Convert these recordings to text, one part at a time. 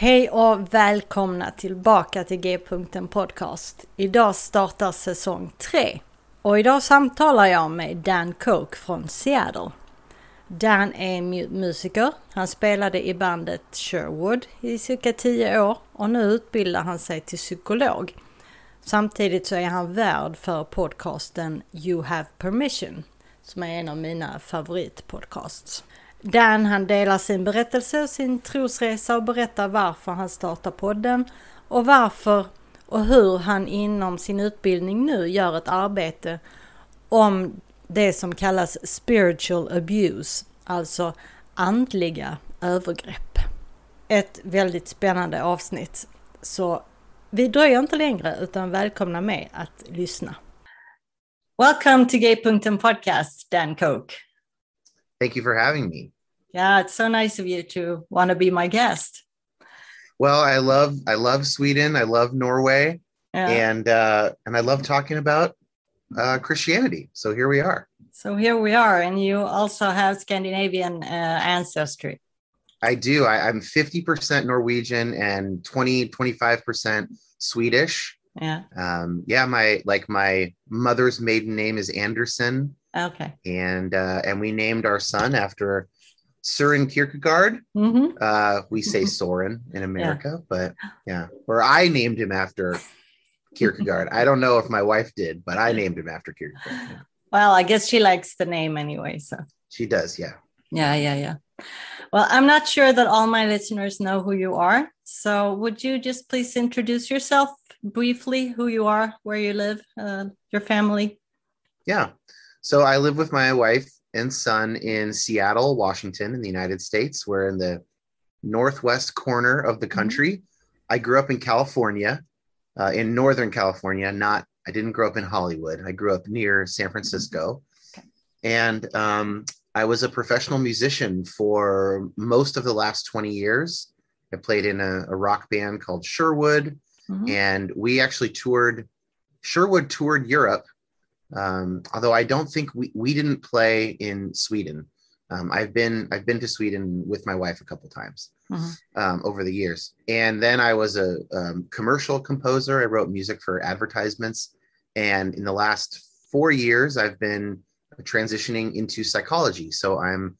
Hej och välkomna tillbaka till G-punkten Podcast. Idag startar säsong 3 och idag samtalar jag med Dan Coke från Seattle. Dan är musiker. Han spelade i bandet Sherwood i cirka 10 år och nu utbildar han sig till psykolog. Samtidigt så är han värd för podcasten You Have Permission som är en av mina favoritpodcasts. Dan han delar sin berättelse och sin trosresa och berättar varför han startar podden och varför och hur han inom sin utbildning nu gör ett arbete om det som kallas spiritual abuse, alltså andliga övergrepp. Ett väldigt spännande avsnitt. Så vi dröjer inte längre utan välkomna med att lyssna. Welcome to Gaypunkten podcast, Dan Koch. Thank you for having me. Yeah, it's so nice of you to want to be my guest. Well, I love I love Sweden. I love Norway, yeah. and uh, and I love talking about uh, Christianity. So here we are. So here we are, and you also have Scandinavian uh, ancestry. I do. I, I'm 50% Norwegian and 20, 25% Swedish. Yeah. Um, yeah, my like my mother's maiden name is Anderson. Okay. And uh, and we named our son after Søren Kierkegaard. Mm-hmm. Uh, we say Soren in America, yeah. but yeah, or I named him after Kierkegaard. I don't know if my wife did, but I named him after Kierkegaard. Well, I guess she likes the name anyway. So she does, yeah. Yeah, yeah, yeah. Well, I'm not sure that all my listeners know who you are. So would you just please introduce yourself briefly, who you are, where you live, uh, your family? Yeah. So I live with my wife and son in Seattle, Washington, in the United States. We're in the northwest corner of the mm-hmm. country. Mm-hmm. I grew up in California, uh, in Northern California. Not, I didn't grow up in Hollywood. I grew up near San Francisco, okay. and um, I was a professional musician for most of the last twenty years. I played in a, a rock band called Sherwood, mm-hmm. and we actually toured. Sherwood toured Europe um, although I don't think we, we didn't play in Sweden. Um, I've been I've been to Sweden with my wife a couple times uh-huh. um, over the years, and then I was a um, commercial composer. I wrote music for advertisements, and in the last four years, I've been transitioning into psychology. So I'm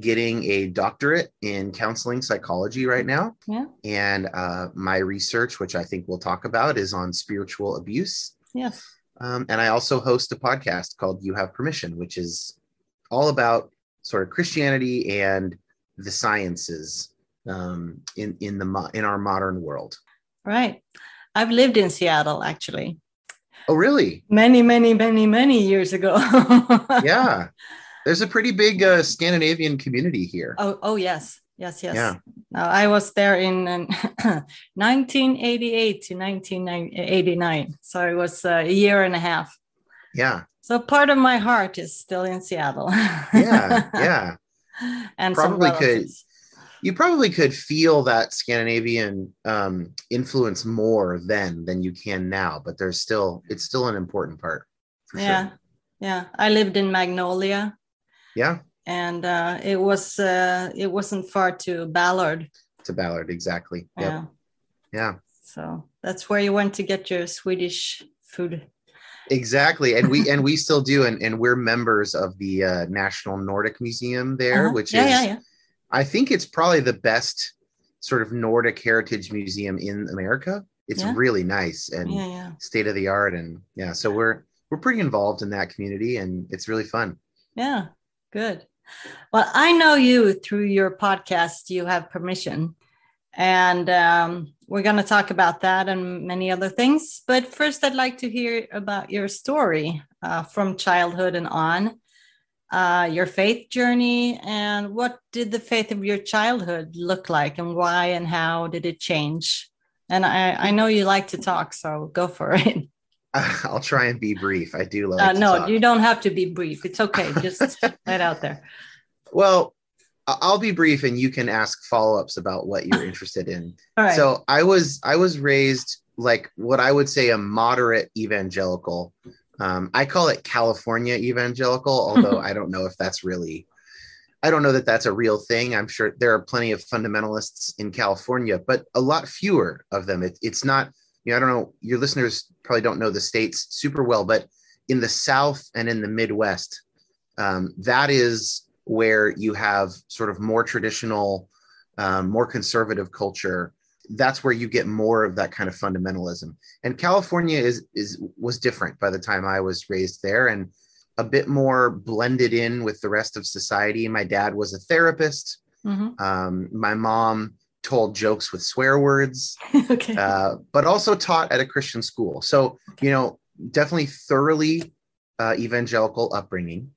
getting a doctorate in counseling psychology right now, yeah. and uh, my research, which I think we'll talk about, is on spiritual abuse. Yes. Um, and I also host a podcast called You Have Permission, which is all about sort of Christianity and the sciences um, in in the in our modern world. Right. I've lived in Seattle actually. Oh, really? Many, many, many, many years ago. yeah, there's a pretty big uh, Scandinavian community here. Oh, oh yes, yes, yes. Yeah. Now, I was there in 1988 to 1989. So it was a year and a half. Yeah. So part of my heart is still in Seattle. yeah, yeah. And probably could you probably could feel that Scandinavian um, influence more then than you can now, but there's still it's still an important part. yeah, sure. yeah. I lived in Magnolia. Yeah and uh, it was uh, it wasn't far to Ballard. To Ballard, exactly. Yep. Yeah. Yeah. So that's where you went to get your Swedish food. exactly and we and we still do and, and we're members of the uh, national nordic museum there Uh-huh. which yeah, is yeah, yeah. i think it's probably the best sort of nordic heritage museum in america it's Yeah. really nice and Yeah, yeah. state of the art and yeah so we're we're pretty involved in that community and it's really fun Yeah, good. Well, I know you through your podcast, You Have Permission. And um, we're going to talk about that and many other things. But first, I'd like to hear about your story uh, from childhood and on, uh, your faith journey, and what did the faith of your childhood look like, and why and how did it change? And I, I know you like to talk, so go for it. i'll try and be brief i do like Uh, no, talk. you don't have to be brief. It's okay. Just let out there. well i'll be brief and you can ask follow-ups about what you're interested in All right. So I was I was raised like what I would say a moderate evangelical. Um, I call it California evangelical, although I don't know if that's really. I don't know that that's a real thing. I'm sure there are plenty of fundamentalists in California, but a lot fewer of them. It, it's not. You know, I don't know. Your listeners probably don't know the states super well, but in the South and in the Midwest, um, that is where you have sort of more traditional, um, more conservative culture that's where you get more of that kind of fundamentalism. And California is is was different by the time I was raised there and a bit more blended in with the rest of society. My dad was a therapist. Mhm. Um, my mom told jokes with swear words, okay. uh, but also taught at a Christian school. So, you know, definitely thoroughly uh, evangelical upbringing.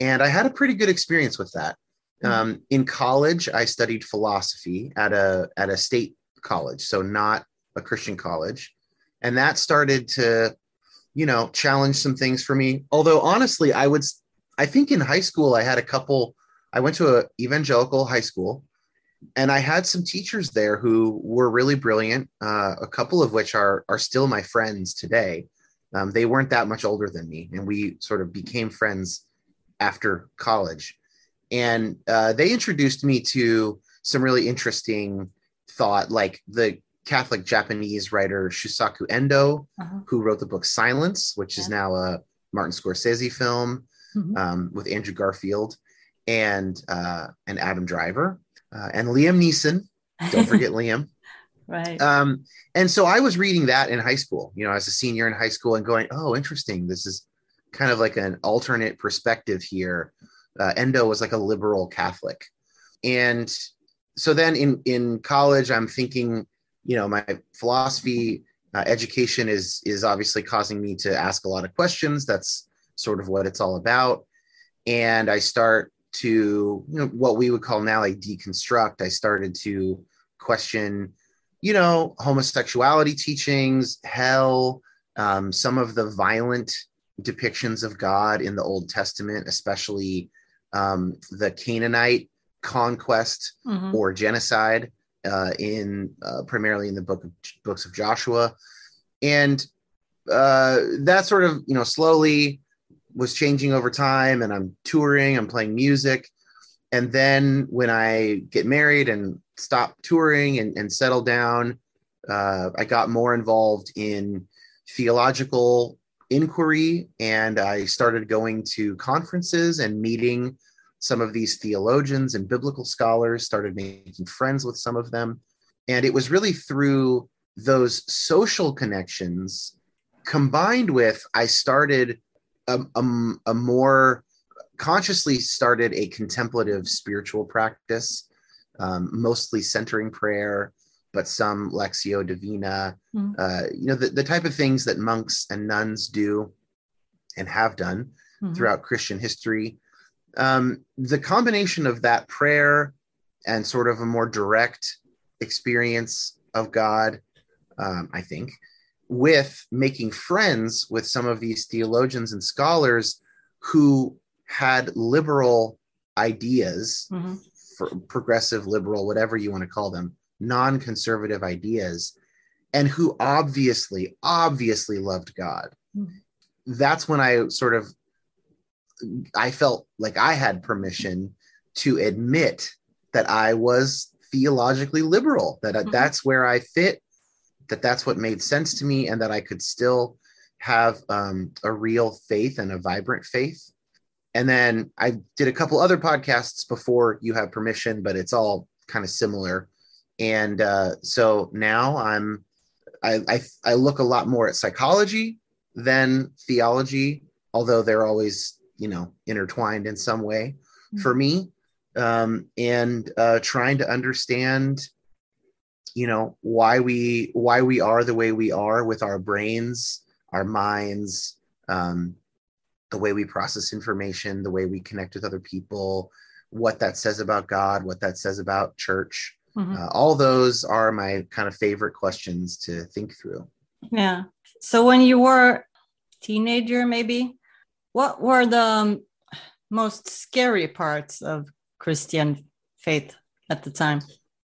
And I had a pretty good experience with that. Mhm. Um, in college, I studied philosophy at a at a state college, so not a Christian college, and that started to, you know, challenge some things for me. Although honestly, I would, I think in high school I had a couple. I went to a evangelical high school, and I had some teachers there who were really brilliant. Uh, a couple of which are are still my friends today. Um, they weren't that much older than me, and we sort of became friends after college. And uh, they introduced me to some really interesting thought, like the Catholic Japanese writer Shusaku Endo, Uh-huh. who wrote the book Silence, which is now a Martin Scorsese film Mhm. um, with Andrew Garfield and uh, and Adam Driver uh, and Liam Neeson. Don't forget Liam. right. Um, and so I was reading that in high school, you know, as a senior in high school and going, oh, interesting. This is kind of like an alternate perspective here. Uh, Endo was like a liberal Catholic. And so then in, in college, I'm thinking, you know, my philosophy uh, education is, is obviously causing me to ask a lot of questions. That's sort of what it's all about. And I start to, you know, what we would call now like deconstruct. I started to question you know, homosexuality teachings, hell, um, some of the violent depictions of God in the Old Testament, especially um, the Canaanite conquest Mhm. or genocide uh, in uh, primarily in the book of books of Joshua, and uh, that sort of you know slowly was changing over time. And I'm touring, I'm playing music, and then when I get married and stop touring and, and settle down, uh, I got more involved in theological inquiry, and I started going to conferences and meeting some of these theologians and biblical scholars, started making friends with some of them. And it was really through those social connections combined with I started a, a, a more consciously started a contemplative spiritual practice, um, mostly centering prayer, but some Lectio Divina, Mhm. uh, you know, the, the type of things that monks and nuns do and have done Mhm. throughout Christian history. Um, the combination of that prayer and sort of a more direct experience of God, um, I think, with making friends with some of these theologians and scholars who had liberal ideas, Mhm. for progressive, liberal, whatever you want to call them, non conservative ideas, and who obviously, obviously loved God. Mhm. That's when I sort of I felt like I had permission to admit that I was theologically liberal, that Mhm. that's where I fit, that that's what made sense to me, and that I could still have um, a real faith and a vibrant faith. And then I did a couple other podcasts before you have permission, but it's all kind of similar. And uh, so now I'm I, I I look a lot more at psychology than theology, although they're always you know intertwined in some way Mhm. for me. Um, and uh, trying to understand you know why we why we are the way we are with our brains our minds um, the way we process information the way we connect with other people what that says about god what that says about church Mhm. uh, all those are my kind of favorite questions to think through Yeah. So when you were teenager, maybe, what were the um, most scary parts of Christian faith at the time?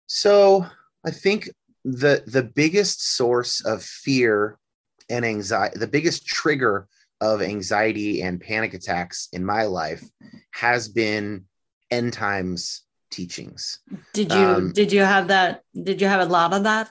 So I think the the biggest source of fear and anxiety, the biggest trigger of anxiety and panic attacks in my life has been end times teachings. Did you Um, did you have that? Did you have a lot of that?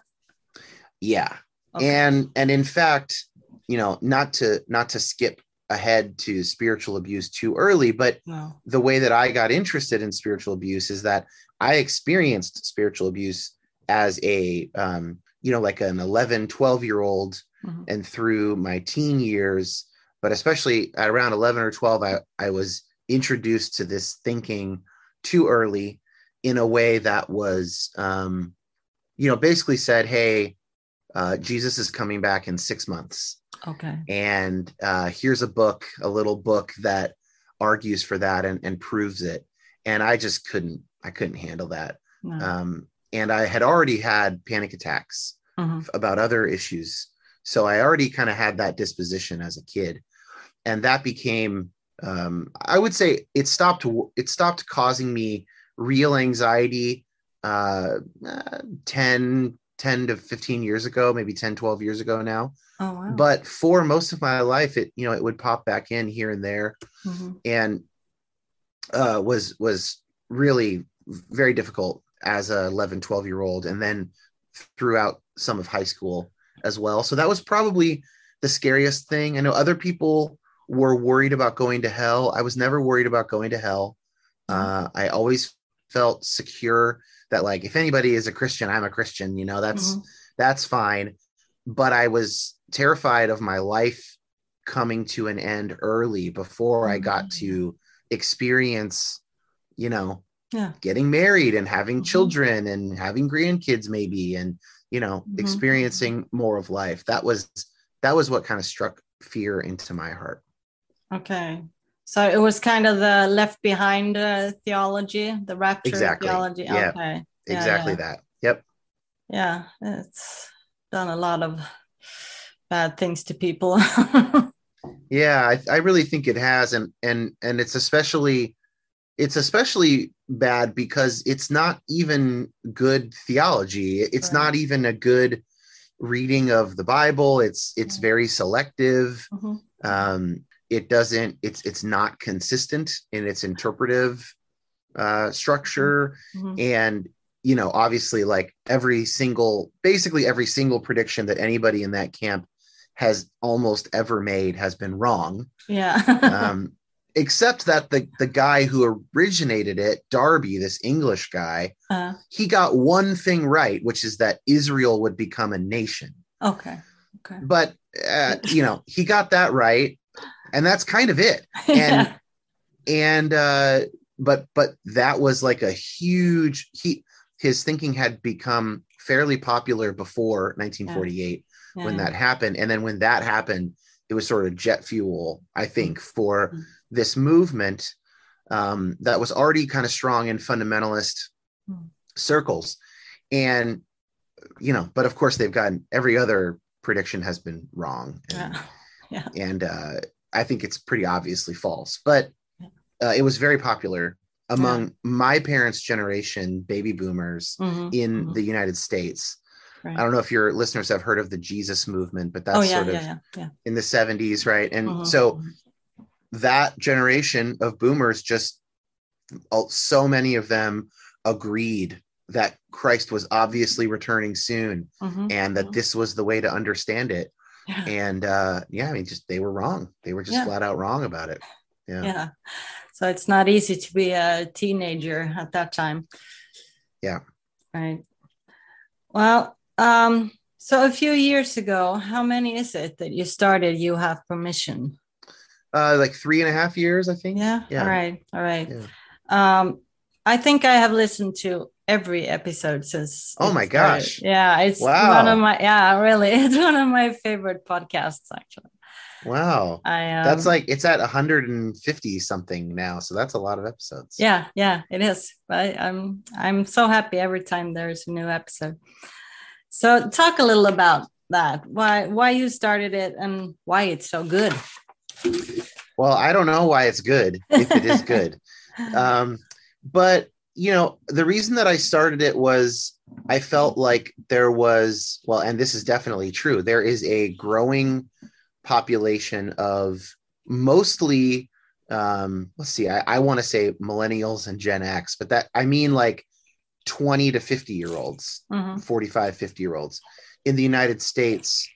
Yeah. Okay. And and in fact, you know, not to not to skip ahead to spiritual abuse too early, but no. the way that I got interested in spiritual abuse is that I experienced spiritual abuse as a, um, you know, like an 11, 12 year old Mhm. and through my teen years, but especially at around 11 or 12, I, I was introduced to this thinking too early in a way that was, um, you know, basically said, Hey, uh, Jesus is coming back in six months Okay. and uh, here's a book, a little book that argues for that and, and proves it. And I just couldn't, I couldn't handle that. No. Um, and I had already had panic attacks Mhm. about other issues, so I already kind of had that disposition as a kid, and that became, um, I would say, it stopped. It stopped causing me real anxiety. Uh, uh, 10, 10 to 15 years ago, maybe 10, 12 years ago now Oh wow. but for most of my life it you know it would pop back in here and there Mhm. and uh was was really very difficult as a 11 12 year old and then throughout some of high school as well so that was probably the scariest thing i know other people were worried about going to hell i was never worried about going to hell uh i always felt secure that like if anybody is a christian i'm a christian you know that's Mhm. that's fine. But I was terrified of my life coming to an end early before I got Mm. to experience, you know, Yeah. getting married and having Mhm. children and having grandkids maybe and you know Mhm. experiencing more of life that was that was what kind of struck fear into my heart Okay. So it was kind of the left behind uh, theology, the rapture Exactly. theology. Yeah. Okay. Yeah, exactly yeah. that yep Yeah, it's done a lot of bad things to people. Yeah, I, I really think it has, and and and it's especially it's especially bad because it's not even good theology. It's Right. not even a good reading of the Bible. It's it's very selective. Mhm. Um, it doesn't. It's it's not consistent in its interpretive uh, structure, Mhm. and you know, obviously, like every single, basically every single prediction that anybody in that camp has almost ever made has been wrong Yeah. um, except that the the guy who originated it, Darby, this English guy, Uh, he got one thing right, which is that Israel would become a nation. okay. Okay. But uh, you know, he got that right, and that's kind of it. And yeah. and uh, but but that was like a huge he his thinking had become fairly popular before 1948 when Yeah. that happened and then when that happened it was sort of jet fuel i think for Mm. This movement um, that was already kind of strong in fundamentalist Mm. circles and you know but of course they've gotten every other prediction has been wrong and, Yeah. and uh, i think it's pretty obviously false but uh, it was very popular among my parents generation baby boomers Mhm, in mhm. the united states Right. I don't know if your listeners have heard of the Jesus movement, but that's oh yeah, sort of yeah, yeah, yeah. in the 70s, right? And Mhm, so mhm. That generation of boomers just so many of them agreed that Christ was obviously returning soon Mhm, and that this was the way to understand it. and uh yeah i mean just they were wrong they were just Yeah. flat out wrong about it yeah yeah. So it's not easy to be a teenager at that time. Yeah. Right. Well, um, so a few years ago, how many is it that you started You Have Permission? Uh like three and a half years i think Yeah. Yeah. All right. All right. Yeah. Um, I think I have listened to every episode since. Oh my started. gosh. Yeah, it's Wow. one of my yeah, really, it's one of my favorite podcasts actually. wow I um, that's like it's at 150 something now so that's a lot of episodes yeah, yeah, it is. But I'm I'm so happy every time there's a new episode. So talk a little about that. Why why you started it and why it's so good. Well i don't know why it's good if it is good um, but you know the reason that i started it was i felt like there was well and this is definitely true there is a growing population of mostly um, let's see i, I want to say millennials and gen x but that i mean like 20 to 50 year olds Mhm. 45 50 year olds in the united states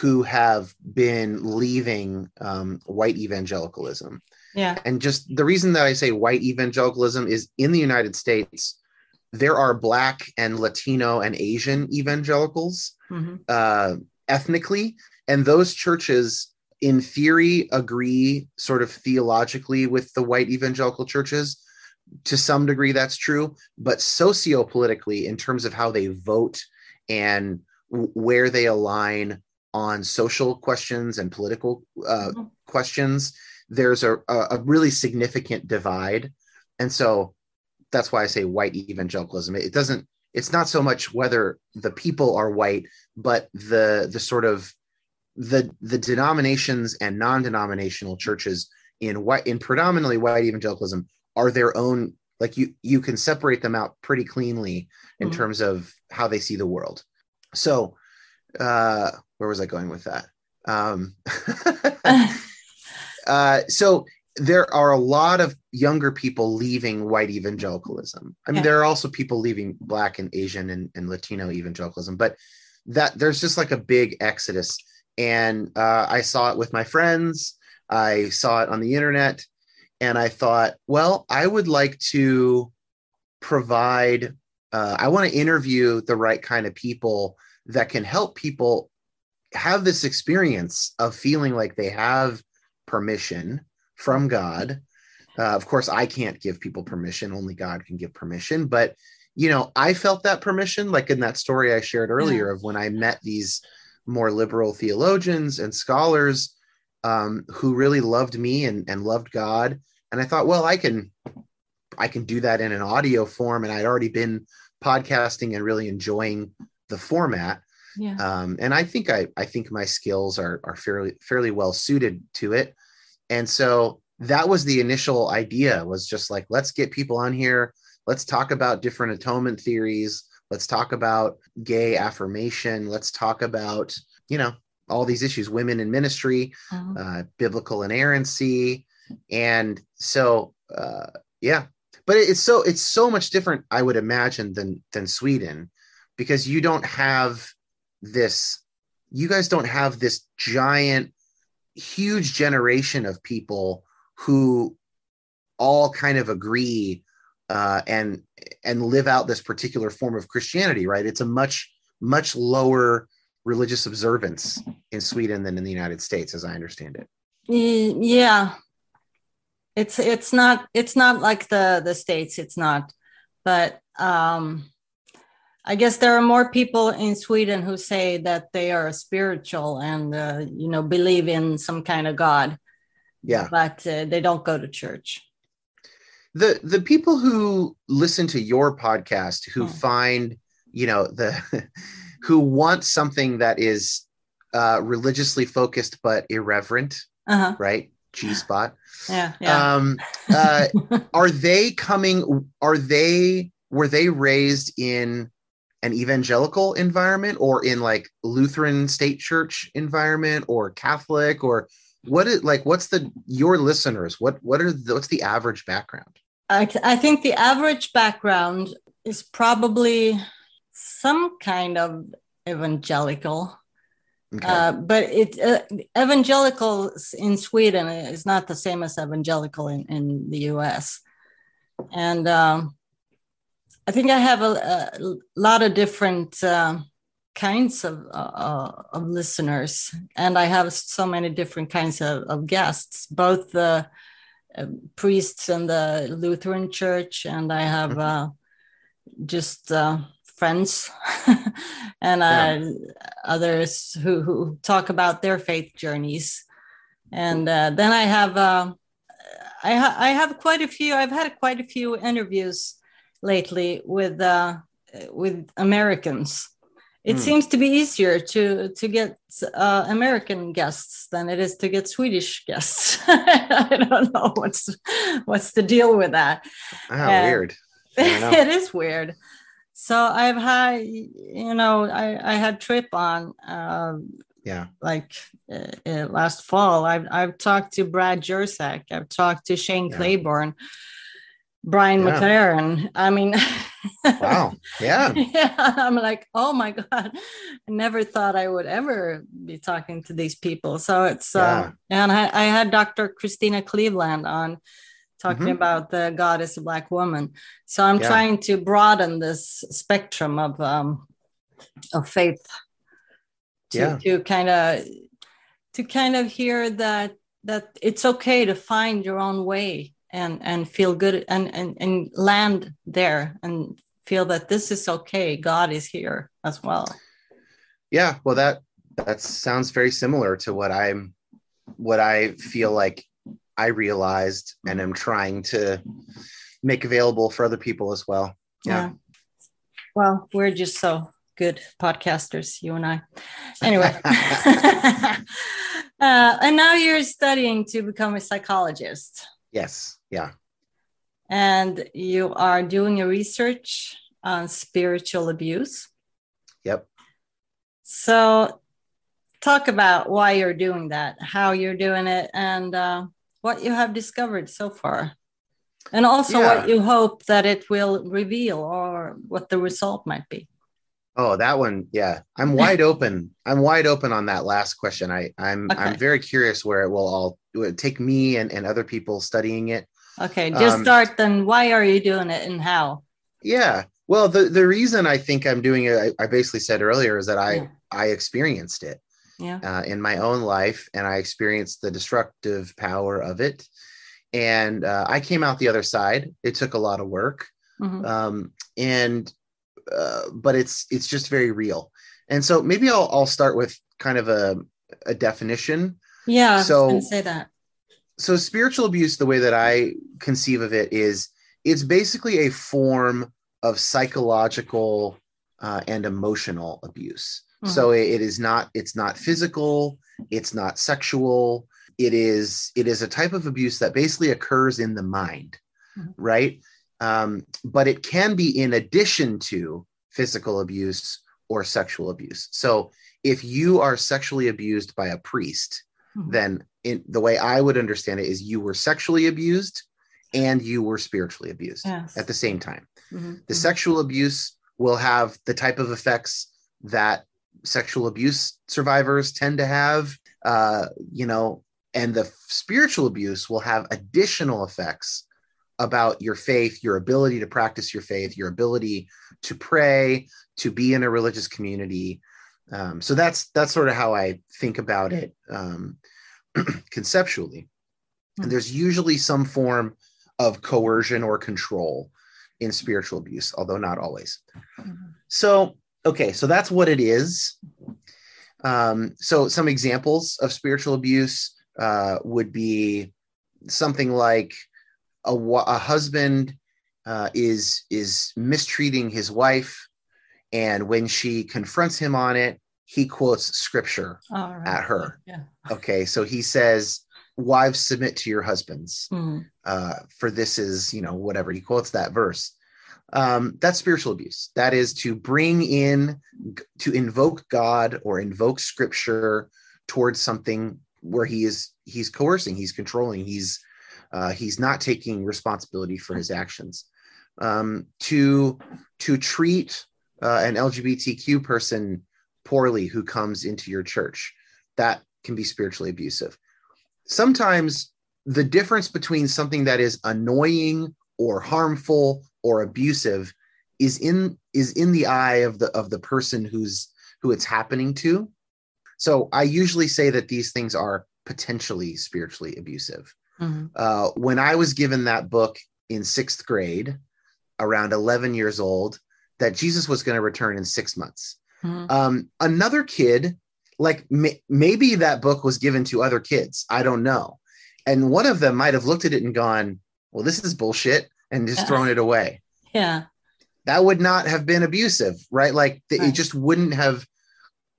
who have been leaving um, white evangelicalism Yeah. and just the reason that I say white evangelicalism is in the United States, there are Black and Latino and Asian evangelicals Mhm. uh, ethnically, and those churches, in theory, agree sort of theologically with the white evangelical churches. To some degree, that's true, but sociopolitically, in terms of how they vote and where they align on social questions and political uh, Mhm. questions, there's a, a really significant divide. And so that's why I say white evangelicalism. It doesn't, it's not so much whether the people are white, but the the sort of the the denominations and non-denominational churches in white in predominantly white evangelicalism are their own like you you can separate them out pretty cleanly in Mhm. terms of how they see the world. So uh where was I going with that? Um uh, so there are a lot of younger people leaving white evangelicalism. I mean, there are also people leaving Black and Asian and, and Latino evangelicalism, but that there's just like a big exodus. And uh, I saw it with my friends. I saw it on the internet, and I thought, well, I would like to provide. Uh, I want to interview the right kind of people that can help people have this experience of feeling like they have permission from God. Uh, of course, I can't give people permission, only God can give permission. But, you know, I felt that permission, like in that story I shared earlier of when I met these more liberal theologians and scholars um, who really loved me and, and loved God. And I thought, well, I can. I can do that in an audio form, and I'd already been podcasting and really enjoying the format yeah. um, and I think I I think my skills are are fairly fairly well suited to it, and so that was the initial idea was just like let's get people on here, let's talk about different atonement theories, let's talk about gay affirmation, let's talk about you know all these issues, women in ministry, Mhm. uh, biblical inerrancy, and so uh, yeah, but it's so it's so much different, I would imagine, than than Sweden, because you don't have this you guys don't have this giant huge generation of people who all kind of agree uh, and and live out this particular form of christianity right? It's a much much lower religious observance in sweden than in the united states as i understand it. Yeah. It's it's not it's not like the the states it's not. But um i guess there are more people in sweden who say that they are spiritual and uh, you know believe in some kind of god. Yeah. But uh, they don't go to church. The the people who listen to your podcast who Hmm. find you know the who want something that is uh religiously focused but irreverent uh-huh. right? G spot. Yeah yeah. Um uh are they coming are they were they raised in an evangelical environment or in like lutheran state church environment or catholic or what is like what's the your listeners what what are the, what's the average background I, I think the average background is probably some kind of evangelical Okay. Uh, but it uh, evangelical in Sweden is not the same as evangelical in, in the US. And um, I think I have a, a lot of different uh, kinds of, uh, of listeners, and I have so many different kinds of, of guests, both the uh, priests in the Lutheran Church, and I have Mhm. uh, just uh, friends and Yeah. others who, who talk about their faith journeys. And uh, then I have uh, I, ha- I have quite a few. I've had quite a few interviews lately with uh, with Americans. It Hmm. seems to be easier to to get uh, American guests than it is to get Swedish guests. I don't know what's what's the deal with that. ah, weird. I don't know. it is weird. So I've had, you know, I, I had Trip on, um, Yeah. like uh, uh, last fall. I've I've talked to Brad Jersak. I've talked to Shane Yeah. Claiborne, Brian Yeah. McLaren. I mean, Wow. Yeah. yeah, I'm like, oh my god, I never thought I would ever be talking to these people. So it's Yeah. uh, and I, I had Dr. Christina Cleveland on talking Mhm. about the goddess of black woman. So I'm Yeah. trying to broaden this spectrum of um, of faith to, Yeah. to kind of to kind of hear that that it's okay to find your own way and and feel good and and, and land there and feel that this is okay god is here as well Yeah. Well, that that sounds very similar to what I'm what I feel like I realized and am trying to make available for other people as well. Yeah. well we're just so good podcasters you and i anyway uh, and now you're studying to become a psychologist Yes. Yeah. and you are doing a research on spiritual abuse Yep. So, talk about why you're doing that, how you're doing it, and uh, what you have discovered so far. And also Yeah. what you hope that it will reveal or what the result might be. Oh, that one. Yeah. I'm wide open. I'm wide open on that last question. I, I'm Okay. I'm very curious where it will all it take me and, and other people studying it. Okay, just Um, start then. Why are you doing it and how? Yeah. Well, the, the reason I think I'm doing it, I, I basically said earlier, is that I Yeah. I experienced it Yeah. uh, in my own life, and I experienced the destructive power of it. And uh, I came out the other side. It took a lot of work, Mhm. um, and uh, but it's it's just very real. And so maybe I'll I'll start with kind of a a definition. Yeah, so- say that. So spiritual abuse, the way that I conceive of it, is it's basically a form of psychological uh, and emotional abuse. So it, it is not it's not physical, it's not sexual. It is it is a type of abuse that basically occurs in the mind, Mhm. right? Um, but it can be in addition to physical abuse or sexual abuse. So if you are sexually abused by a priest, Mhm. then in the way I would understand it is you were sexually abused and you were spiritually abused Yes. at the same time. Mhm, The mhm. sexual abuse will have the type of effects that sexual abuse survivors tend to have, uh, you know, and the spiritual abuse will have additional effects about your faith, your ability to practice your faith, your ability to pray, to be in a religious community. Um, so that's that's sort of how I think about it um, conceptually. Hmm. And there's usually some form of coercion or control in spiritual abuse, although not always. Mhm. So, okay, so that's what it is. Um, so, some examples of spiritual abuse uh, would be something like a, a husband uh, is is mistreating his wife, and when she confronts him on it, he quotes scripture. Right. at her. Yeah. Okay, so he says, "Wives submit to your husbands." Mhm. uh, for this is you know whatever he quotes that verse um, that's spiritual abuse that is to bring in to invoke god or invoke scripture towards something where he is he's coercing he's controlling he's uh, he's not taking responsibility for his actions um, to to treat uh, an lgbtq person poorly who comes into your church. That can be spiritually abusive. Sometimes the difference between something that is annoying or harmful or abusive is in is in the eye of the of the person who's who it's happening to. So I usually say that these things are potentially spiritually abusive. Mhm. Uh, when I was given that book in sixth grade, around 11 years old, that Jesus was going to return in six months. Mhm. Um, another kid, like may- maybe that book was given to other kids. I don't know. And one of them might have looked at it and gone, well, this is bullshit, and just Yeah. thrown it away. Yeah. That would not have been abusive, right? Like th- it just wouldn't have,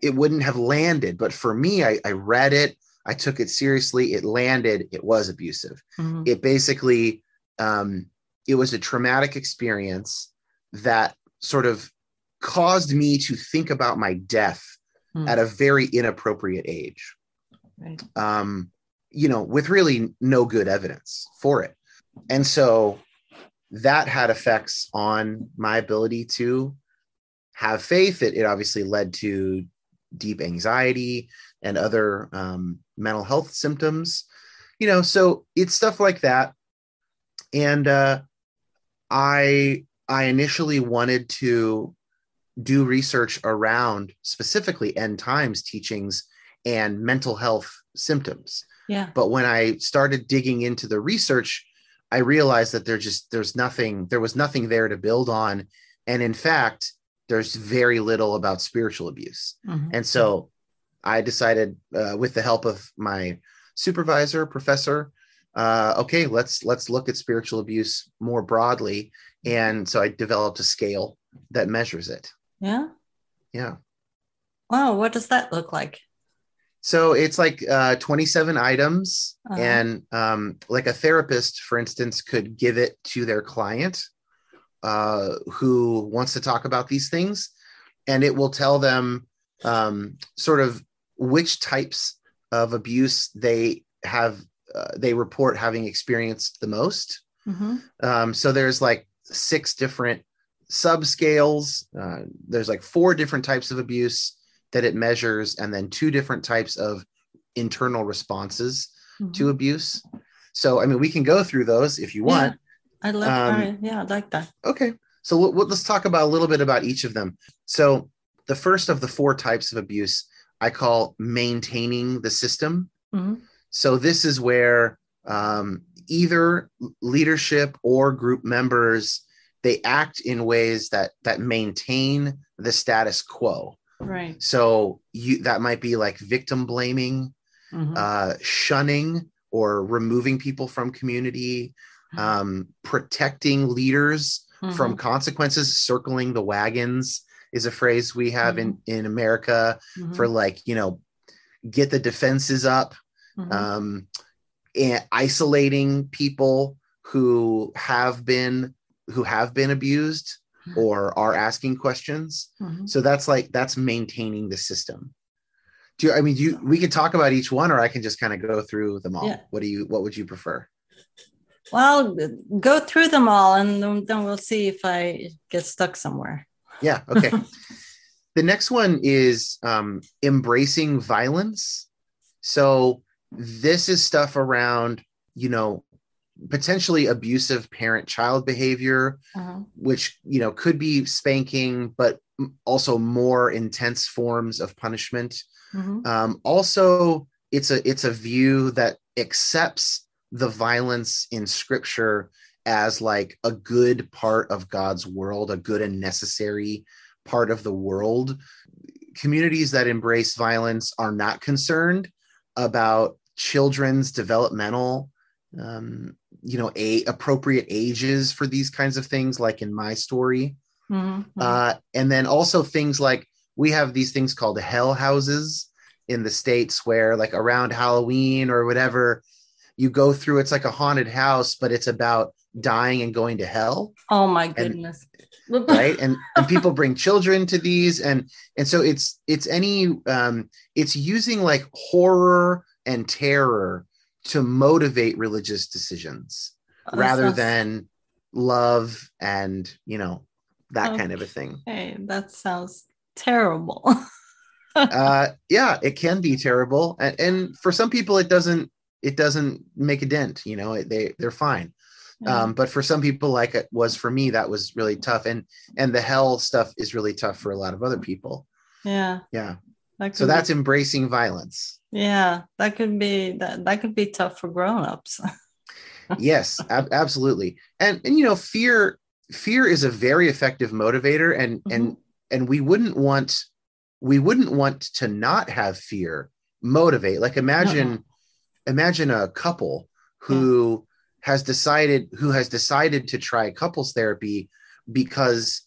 it wouldn't have landed. But for me, I, I read it, I took it seriously, it landed, it was abusive Mhm. it basically um, it was a traumatic experience that sort of caused me to think about my death Hmm. at a very inappropriate age Right. um, you know with really no good evidence for it and so that had effects on my ability to have faith it, it obviously led to deep anxiety and other um, mental health symptoms you know so it's stuff like that and uh, i i initially wanted to do research around specifically end times teachings and mental health symptoms Yeah. but when i started digging into the research i realized that there just there's nothing there was nothing there to build on and in fact there's very little about spiritual abuse Mhm. and so I decided, uh, with the help of my supervisor, professor, uh, okay, let's let's look at spiritual abuse more broadly. And so I developed a scale that measures it. Yeah. Yeah. Wow. What does that look like? So it's like uh, 27 items, Uh-huh. and um, like a therapist, for instance, could give it to their client uh, who wants to talk about these things, and it will tell them um, sort of which types of abuse they have, uh, they report having experienced the most. Mhm. Um, so there's like six different subscales. Uh, there's like four different types of abuse that it measures, and then two different types of internal responses to Mhm. abuse. So, I mean, we can go through those if you want. I like. Um, I- yeah, I like that. Okay. So we'll, we'll- let's talk about a little bit about each of them. So the first of the four types of abuse I call maintaining the system. Mhm. So this is where um, either leadership or group members they act in ways that that maintain the status quo. Right. So you that might be like victim blaming, Mhm. uh, shunning or removing people from community, Mm-hmm. um, protecting leaders from Mhm. consequences. Circling the wagons is a phrase we have in in America for like you know get the defenses up Mhm. um, isolating people who have been who have been abused or are asking questions. Mhm. so that's like that's maintaining the system. Do you i mean do you we can talk about each one or i can just kind of go through them all. Yeah. what do you what would you prefer? Well, go through them all, and then, then we'll see if I get stuck somewhere. yeah okay. The next one is um, embracing violence. So this is stuff around you know potentially abusive parent child behavior Uh-huh. which you know could be spanking but also more intense forms of punishment Mhm. um, also it's a it's a view that accepts the violence in scripture as like a good part of god's world a good and necessary part of the world communities that embrace violence are not concerned about children's developmental um, you know a appropriate ages for these kinds of things like in my story Mhm. uh, and then also things like we have these things called hell houses in the states where like around halloween or whatever you go through it's like a haunted house but it's about dying and going to hell oh my goodness! right and and people bring children to these and and so it's it's any um it's using like horror and terror to motivate religious decisions That rather than love and you know that Oh. kind of a thing Hey, that sounds terrible. uh, yeah, it can be terrible, and, and for some people, it doesn't it doesn't make a dent. You know, they they're fine. Yeah. Um, but for some people, like it was for me, that was really tough, and and the hell stuff is really tough for a lot of other people. yeah. Yeah, That so be- that's embracing violence. Yeah. That could be that. That could be tough for grown-ups. yes ab- absolutely and and you know fear fear is a very effective motivator and and and we wouldn't want we wouldn't want to not have fear motivate like imagine imagine a couple who has decided who has decided to try couples therapy because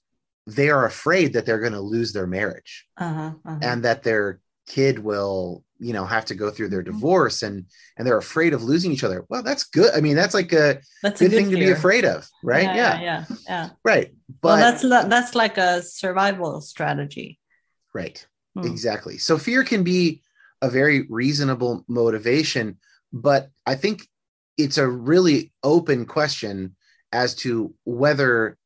they are afraid that they're going to lose their marriage Uh-huh, uh-huh. and that their kid will you know have to go through their Mhm. divorce and and they're afraid of losing each other well that's good i mean that's like a that's a good thing to be afraid of right Yeah, yeah, yeah, yeah. yeah. right but well, that's that's like a survival strategy. right Hmm. exactly so fear can be a very reasonable motivation but i think it's a really open question as to whether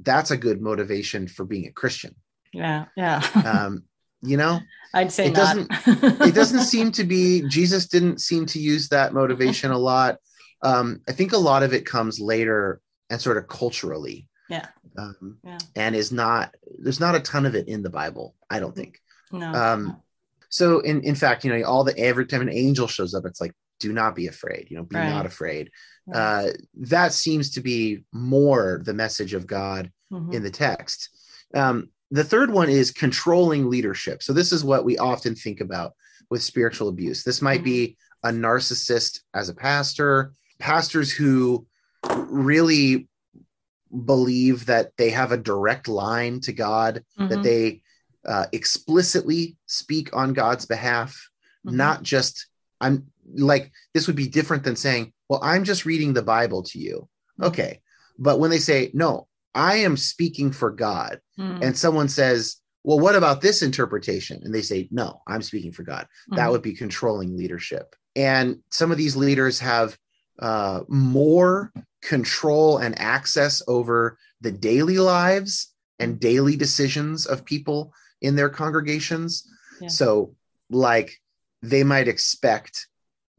that's a good motivation for being a christian Yeah, yeah. um you know I'd say it not. doesn't- it doesn't seem to be jesus didn't seem to use that motivation a lot um i think a lot of it comes later and sort of culturally Yeah. um, Yeah. and is not there's not a ton of it in the bible i don't think No. um so in in fact you know all the every time an angel shows up it's like do not be afraid you know be Right. not afraid uh that seems to be more the message of god Mhm. in the text. Um, the third one is controlling leadership. So, this is what we often think about with spiritual abuse. This might be a narcissist as a pastor, pastors who really believe that they have a direct line to God, that Mhm. they uh, explicitly speak on God's behalf, Mhm. not just, I'm like, this would be different than saying, well, I'm just reading the Bible to you. Mhm. Okay. But when they say, no, I am speaking for God, Mhm. and someone says, well, what about this interpretation? And they say, no, I'm speaking for God. That Mhm. would be controlling leadership. And some of these leaders have uh, more control and access over the daily lives and daily decisions of people in their congregations. Yeah. So, like, they might expect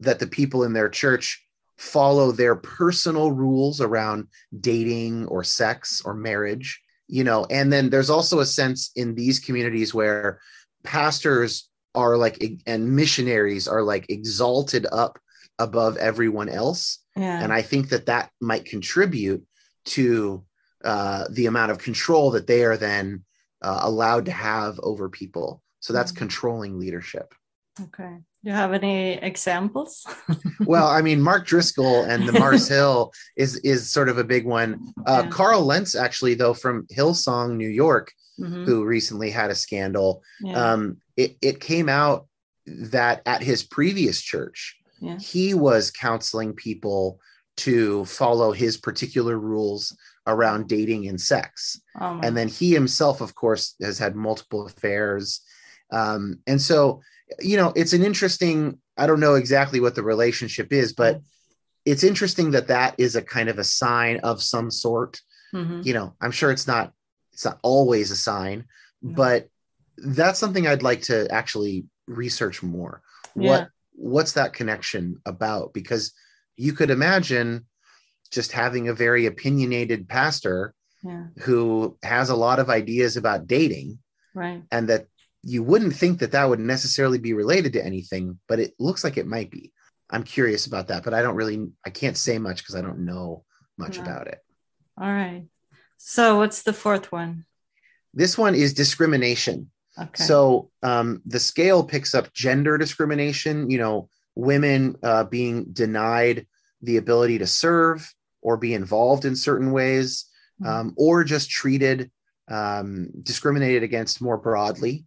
that the people in their church follow their personal rules around dating or sex or marriage you know and then there's also a sense in these communities where pastors are like and missionaries are like exalted up above everyone else yeah. and i think that that might contribute to uh, the amount of control that they are then uh, allowed to have over people so that's Mhm. controlling leadership okay. Do you have any examples? well i mean mark driscoll and the mars hill is is sort of a big one uh, Yeah. carl lentz actually though from hillsong new york Mhm. who recently had a scandal Yeah. um, it, it came out that at his previous church, Yeah. he was counseling people to follow his particular rules around dating and sex. oh And then he himself, of course, has had multiple affairs. Um, and so, you know, it's an interesting, I don't know exactly what the relationship is, but it's interesting that that is a kind of a sign of some sort Mhm. you know i'm sure it's not it's not always a sign No. but that's something i'd like to actually research more Yeah. what what's that connection about because you could imagine just having a very opinionated pastor Yeah. who has a lot of ideas about dating Right. and that you wouldn't think that that would necessarily be related to anything but it looks like it might be i'm curious about that but i don't really i can't say much because i don't know much No. about it All right. So what's the fourth one? this one is discrimination Okay. So um, the scale picks up gender discrimination, you know, women uh, being denied the ability to serve or be involved in certain ways, Mhm. um, or just treated, um, discriminated against more broadly.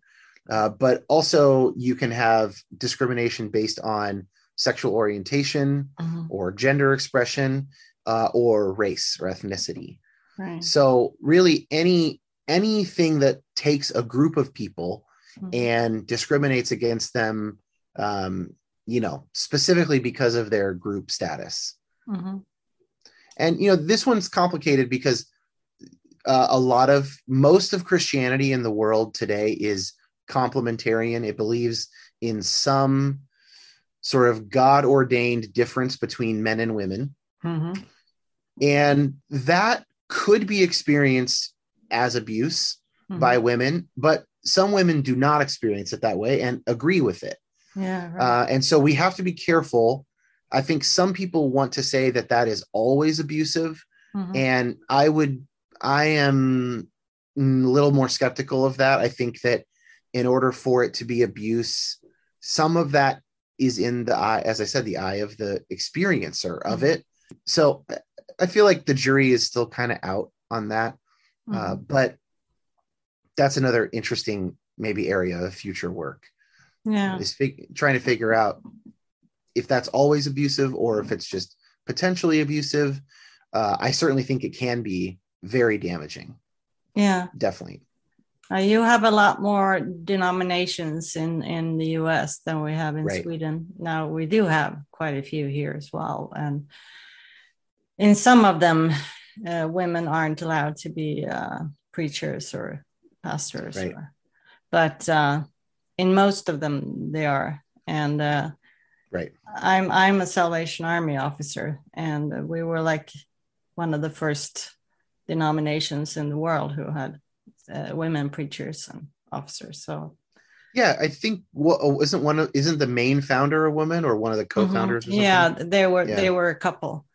Uh, but also, you can have discrimination based on sexual orientation Mhm. or gender expression uh, or race or ethnicity. Right. So, really, any anything that takes a group of people Mhm. and discriminates against them, um, you know, specifically because of their group status. Mhm. And you know, this one's complicated because uh, a lot of most of Christianity in the world today is complementarian. It believes in some sort of God ordained difference between men and women. Mhm. And that could be experienced as abuse Mhm. by women, but some women do not experience it that way and agree with it. yeah, right. Uh, and so we have to be careful. I think some people want to say that that is always abusive. Mhm. And I would, I am a little more skeptical of that. I think that in order for it to be abuse, some of that is in the eye, as I said, the eye of the experiencer of Mhm. it. So I feel like the jury is still kind of out on that. Uh, Mhm. but that's another interesting maybe area of future work yeah. is fig- trying to figure out if that's always abusive or if it's just potentially abusive. Uh, I certainly think it can be very damaging. Yeah. Definitely. Uh, you have a lot more denominations in, in the US than we have in Right. Sweden. Now, we do have quite a few here as well. And in some of them, uh, women aren't allowed to be uh, preachers or pastors. Right. Or, but uh, in most of them, they are. And uh, Right. I'm I'm a Salvation Army officer, and we were like one of the first denominations in the world who had uh, women preachers and officers. So Yeah, I think what oh, isn't one of isn't the main founder a woman or one of the co-founders? or Mhm. yeah, they were Yeah. they were a couple.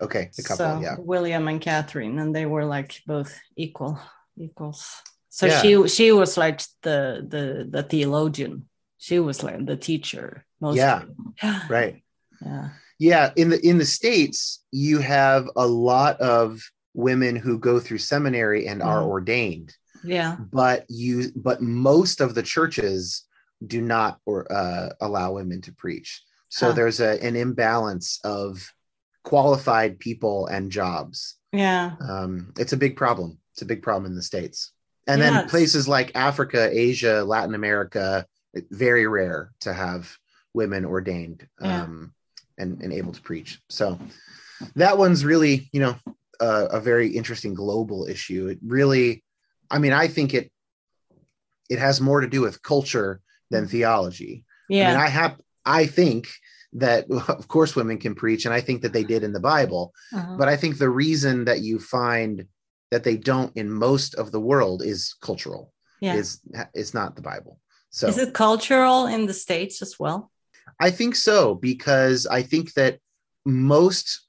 Okay, the couple. so yeah. William and Catherine, and they were like both equal equals. So Yeah. she she was like the the the theologian. She was like the teacher. Mostly. Yeah. Right. yeah, Yeah, in the in the states, you have a lot of women who go through seminary and are Mhm. ordained. Yeah, but you but most of the churches do not or uh, allow women to preach. So Huh. there's a, an imbalance of qualified people and jobs. Yeah, um, it's a big problem. It's a big problem in the states. And Yeah, then places like africa asia latin america very rare to have women ordained Yeah. um, and, and able to preach. So that one's really you know a, a very interesting global issue. It really i mean i think it it has more to do with culture than theology I yeah. mean, I have, I think that, of course, women can preach, and I think that they did in the Bible. Uh-huh. But I think the reason that you find that they don't in most of the world is cultural. yeah. Is it's not the Bible. So Is it cultural in the States as well? I think so because I think that most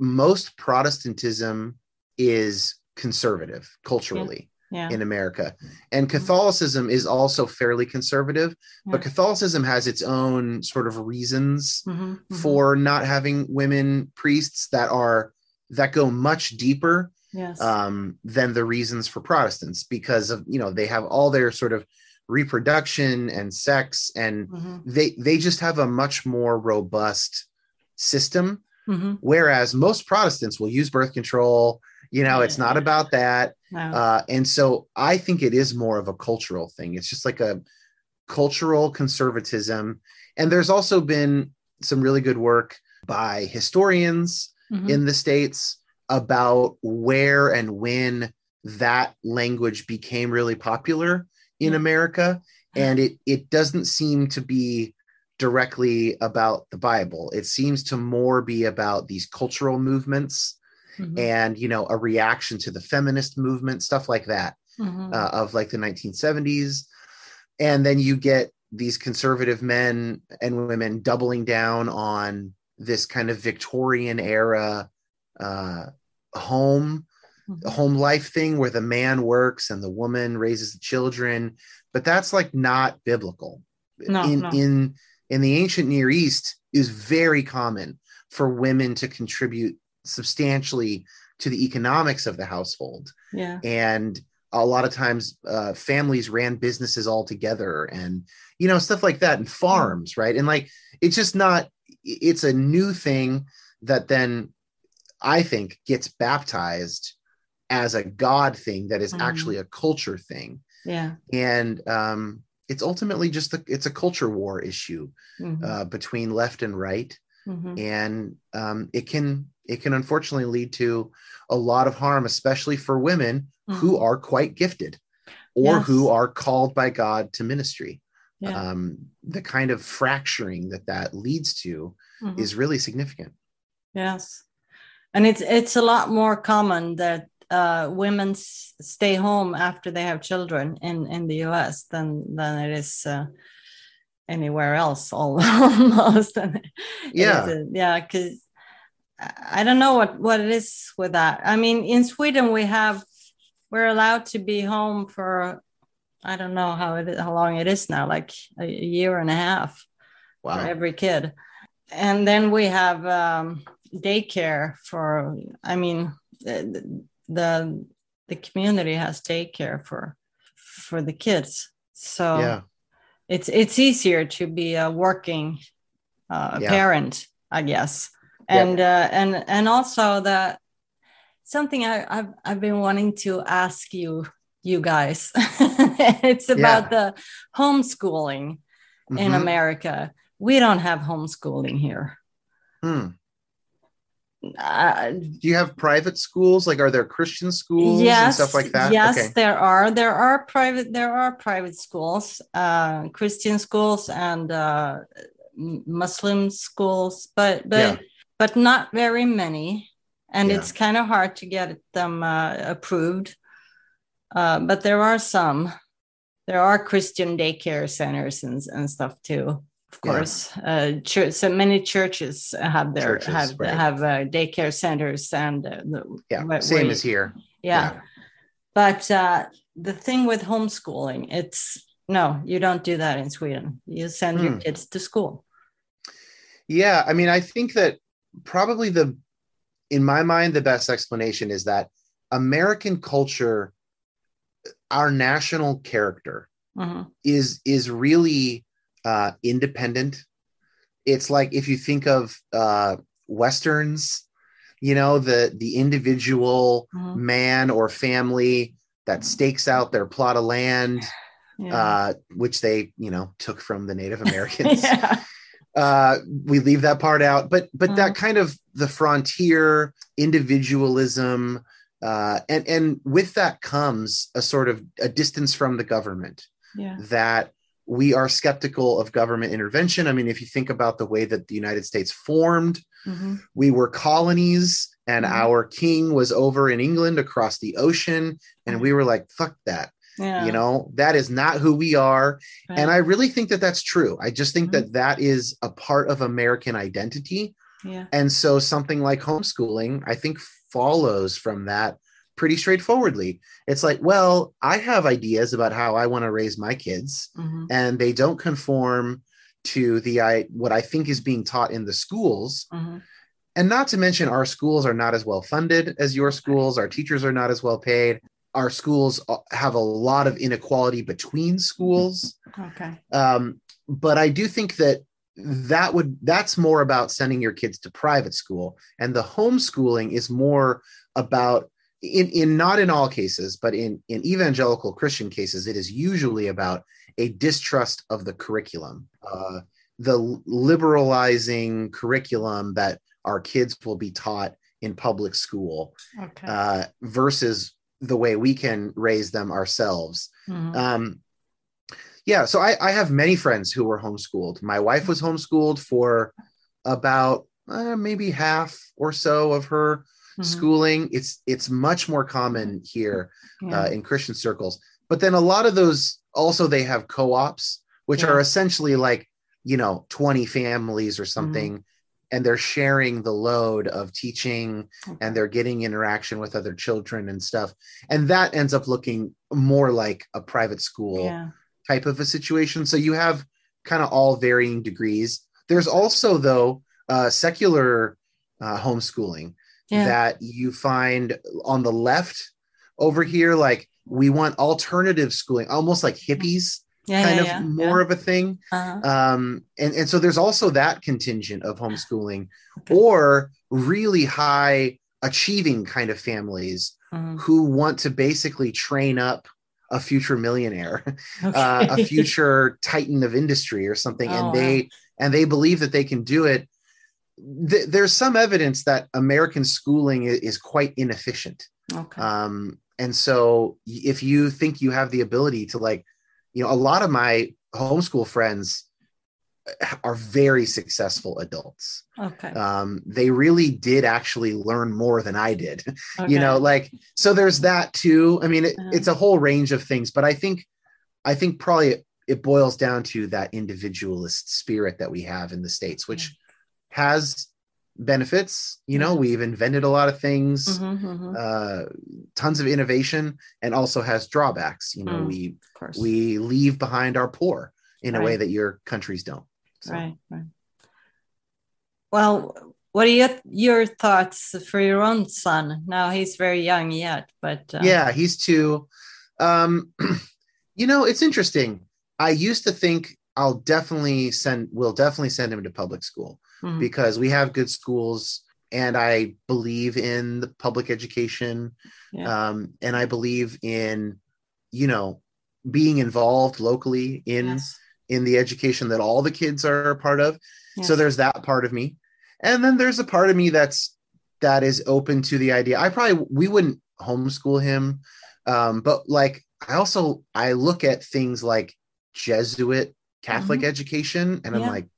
most Protestantism is conservative culturally Yeah. in America, and Catholicism is also fairly conservative. But Catholicism has its own sort of reasons Mhm, mhm. for not having women priests that are that go much deeper yes. um, than the reasons for Protestants because of you know they have all their sort of reproduction and sex and Mhm, they they just have a much more robust system mhm. whereas most Protestants will use birth control you know it's not about that No. uh, and so I think it is more of a cultural thing. It's just like a cultural conservatism. And there's also been some really good work by historians Mhm. in the States about where and when that language became really popular in Yeah. America. And it, it doesn't seem to be directly about the Bible. It seems to more be about these cultural movements Mhm, and you know a reaction to the feminist movement stuff like that mhm. uh, of like the 1970s and then you get these conservative men and women doubling down on this kind of victorian era uh, home Mhm. home life thing where the man works and the woman raises the children but that's like not biblical No, in no. in in the ancient near east is very common for women to contribute substantially to the economics of the household yeah. and a lot of times uh, families ran businesses all together and you know stuff like that and farms right and like it's just not it's a new thing that then i think gets baptized as a god thing that is Mhm. actually a culture thing Yeah. and um it's ultimately just a, it's a culture war issue Mhm, uh, between left and right mhm. and um, it can it can unfortunately lead to a lot of harm especially for women who Mhm. are quite gifted or Yes. who are called by God to ministry. Yeah. Um, the kind of fracturing that that leads to Mhm. is really significant. Yes, and it's it's a lot more common that uh, women s- stay home after they have children in in the U.S. than than it is uh, anywhere else. Al- Almost, Yeah. yeah, because I don't know what what it is with that. I mean, in Sweden we have we're allowed to be home for I don't know how it is, how long it is now, like a, year and a half for every kid. And then we have um, daycare for, I mean, the, the the community has daycare for for the kids. So Yeah. it's it's easier to be a working uh, Yeah. parent, I guess. Yeah. And uh, and and also the something I, I've I've been wanting to ask you you guys. it's about the homeschooling in Mhm. America. We don't have homeschooling here. Hmm. Uh, Do you have private schools? Like, are there Christian schools yes, and stuff like that? Yes, Okay. there are. There are private. There are private schools, uh, Christian schools, and uh, Muslim schools, but but Yeah. But not very many, and Yeah. it's kind of hard to get them uh, approved. Uh, but there are some. There are Christian daycare centers and, and stuff too. Of Yeah. course, uh, church, so many churches have their Churches, have right. have uh, daycare centers and uh, the, Yeah. where- Same where as here. yeah. But uh, the thing with homeschooling, it's no, you don't do that in Sweden. You send your Hmm. kids to school. Yeah, I mean, I think that probably the, in my mind, the best explanation is that American culture, our national character, Mhm. is is really uh, independent. It's like if you think of uh, westerns, you know, the the individual Mhm. man or family that stakes out their plot of land, Yeah. uh, which they you know took from the Native Americans. yeah. Uh we leave that part out but but that Mhm. kind of the frontier individualism uh and and with that comes a sort of a distance from the government Yeah. that we are skeptical of government intervention i mean if you think about the way that the united states formed Mhm. we were colonies and Mhm. our king was over in england across the ocean and we were like fuck that Yeah. you know that is not who we are and I really think that that's true. I just think Mhm. that that is a part of American identity. yeah. And so something like homeschooling, I think, follows from that pretty straightforwardly. It's like, well, I have ideas about how I want to raise my kids, Mhm. and they don't conform to the I what I think is being taught in the schools. Mhm. And not to mention, our schools are not as well funded as your schools. Our teachers are not as well paid. Our schools uh, have a lot of inequality between schools Okay. um, but i do think that that would that's more about sending your kids to private school and the homeschooling is more about in in not in all cases but in in evangelical christian cases it is usually about a distrust of the curriculum uh, the liberalizing curriculum that our kids will be taught in public school Okay. uh, versus the way we can raise them ourselves Mhm. um, yeah, so I, I have many friends who were homeschooled. My wife was homeschooled for about uh, maybe half or so of her Mhm. schooling. It's it's much more common here Yeah. uh, in Christian circles. But then a lot of those also they have co-ops, which Yeah. are essentially like you know twenty families or Mm-hmm. And they're sharing the load of teaching and they're getting interaction with other children and stuff. And that ends up looking more like a private school yeah. type of a situation. So you have kind of all varying degrees. There's also though uh, secular uh, homeschooling Yeah. that you find on the left over here like we want alternative schooling almost like hippies Yeah. kind yeah, of yeah, more of a thing Uh-huh. um, and, and so there's also that contingent of homeschooling Okay. or really high achieving kind of families Mhm. who want to basically train up a future millionaire uh, a future titan of industry or something Oh, and they and they believe that they can do it Th- there's some evidence that american schooling i- is quite inefficient Okay. um, and so if you think you have the ability to like you know a lot of my homeschool friends are very successful adults Okay. um, they really did actually learn more than i did okay. you know like so there's that too i mean it, Uh-huh. it's a whole range of things but i think i think probably it, it boils down to that individualist spirit that we have in the states which has benefits you know Mhm. we've invented a lot of things Mhm, mhm, uh tons of innovation and also has drawbacks you know Mm. we of course. we leave behind our poor in a way that your countries don't so Right, right. Well, what are your your thoughts for your own son? Now he's very young yet, but uh, yeah he's two um you know it's interesting i used to think i'll definitely send we'll definitely send him to public school mhm, because we have good schools and i believe in the public education Yeah. um and i believe in you know being involved locally in yes, in the education that all the kids are a part of. So there's that part of me. And then there's a part of me that's that is open to the idea. I probably we wouldn't homeschool him um but like i also i look at things like jesuit catholic education and i'm Mm-hmm. Like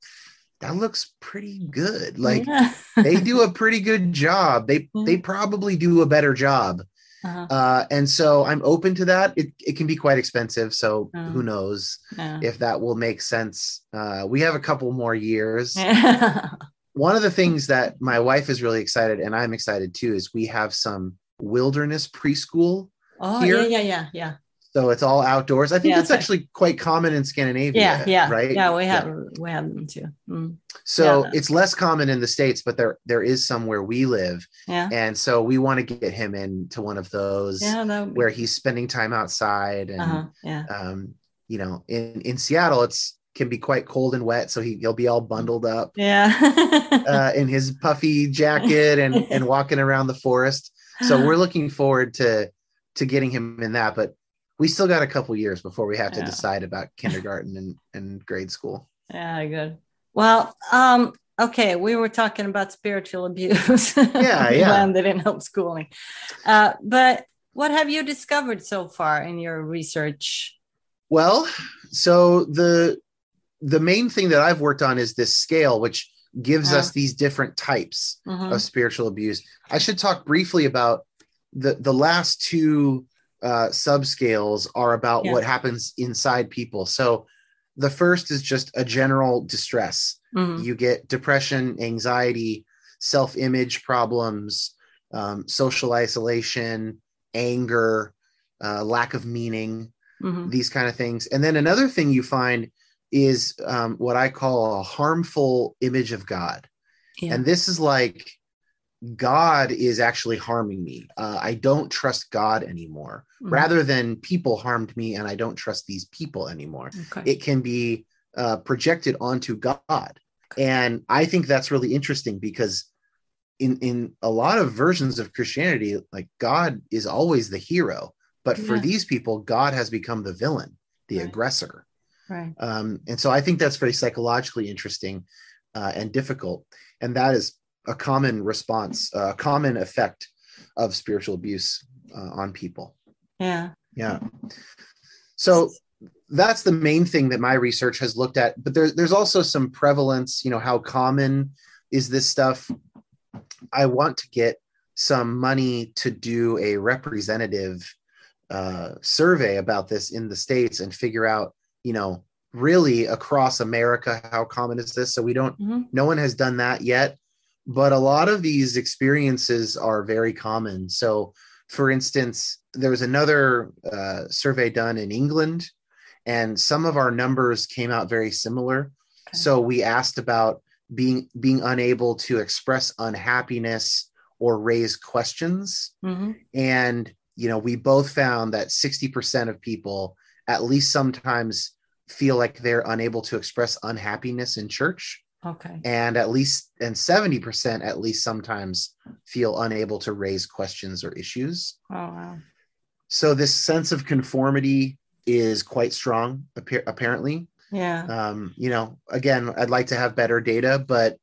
that looks pretty good like Yeah. they do a pretty good job they Yeah. they probably do a better job Uh-huh, uh and so i'm open to that it, it can be quite expensive so Mm. who knows yeah. if that will make sense uh we have a couple more years one of the things that my wife is really excited and i'm excited too is we have some wilderness preschool oh Here? yeah, yeah, yeah, yeah, so it's all outdoors. I think Yeah, so- actually quite common in scandinavia yeah, yeah, right? Yeah, we have we have them too. Mm, so Yeah. it's less common in the states but there there is some where we live. Yeah, and so we want to get him into one of those yeah, be, where he's spending time outside and uh-huh, yeah, um you know in in seattle it's can be quite cold and wet so he, he'll be all bundled up yeah. uh, in his puffy jacket and and walking around the forest. So we're looking forward to to getting him in that, but we still got a couple years before we have to Yeah. decide about kindergarten and, and grade school. Yeah, good. Well, um, okay, we were talking about spiritual abuse. Yeah, yeah. Landed in homeschooling. Uh, but what have you discovered so far in your research? Well, so the the main thing that I've worked on is this scale, which gives us these different types Mhm. of spiritual abuse. I should talk briefly about the the last two uh, subscales are about Yeah. what happens inside people. So the first is just a general distress. Mhm. You get depression, anxiety, self image problems, um, social isolation, anger, uh, lack of meaning Mhm. these kind of things. And then another thing you find is um, what I call a harmful image of God. Yeah. And this is like God is actually harming me. Uh, I don't trust God anymore, Mhm. rather than people harmed me and I don't trust these people anymore. Okay. It can be uh, projected onto God. And I think that's really interesting because in, in a lot of versions of Christianity, like God is always the hero. But for these people, God has become the villain, the Right. aggressor. right. Um, and so I think that's very psychologically interesting uh, and difficult. And that is a common response, a common effect of spiritual abuse uh, on people. Yeah. Yeah. So that's the main thing that my research has looked at. But there, there's also some prevalence, you know, how common is this stuff? I want to get some money to do a representative uh, survey about this in the States and figure out, you know, really across America, how common is this? So we don't, Mhm. no one has done that yet. But a lot of these experiences are very common. So, for instance, there was another uh, survey done in England, and some of our numbers came out very similar. Okay. So we asked about being being unable to express unhappiness or raise questions, Mhm. and you know we both found that 60% of people at least sometimes feel like they're unable to express unhappiness in church Okay. and at least and 70% at least sometimes feel unable to raise questions or issues Oh wow. so this sense of conformity is quite strong appa- apparently Yeah. um, you know again i'd like to have better data but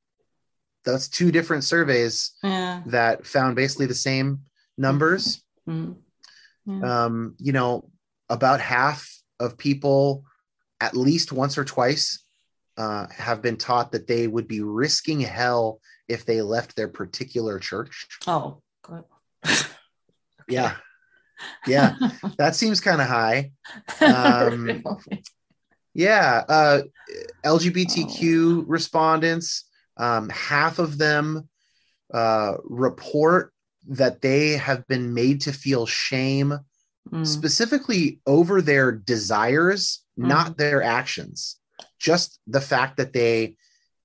that's two different surveys Yeah. that found basically the same numbers Mhm. yeah. um, you know, about half of people, at least once or twice, uh, have been taught that they would be risking hell if they left their particular church. oh, good. Yeah. Yeah. that seems kind of high. Um, Yeah. Uh, LGBTQ respondents, um, half of them uh, report that they have been made to feel shame Mm, specifically over their desires, not their actions. Just the fact that they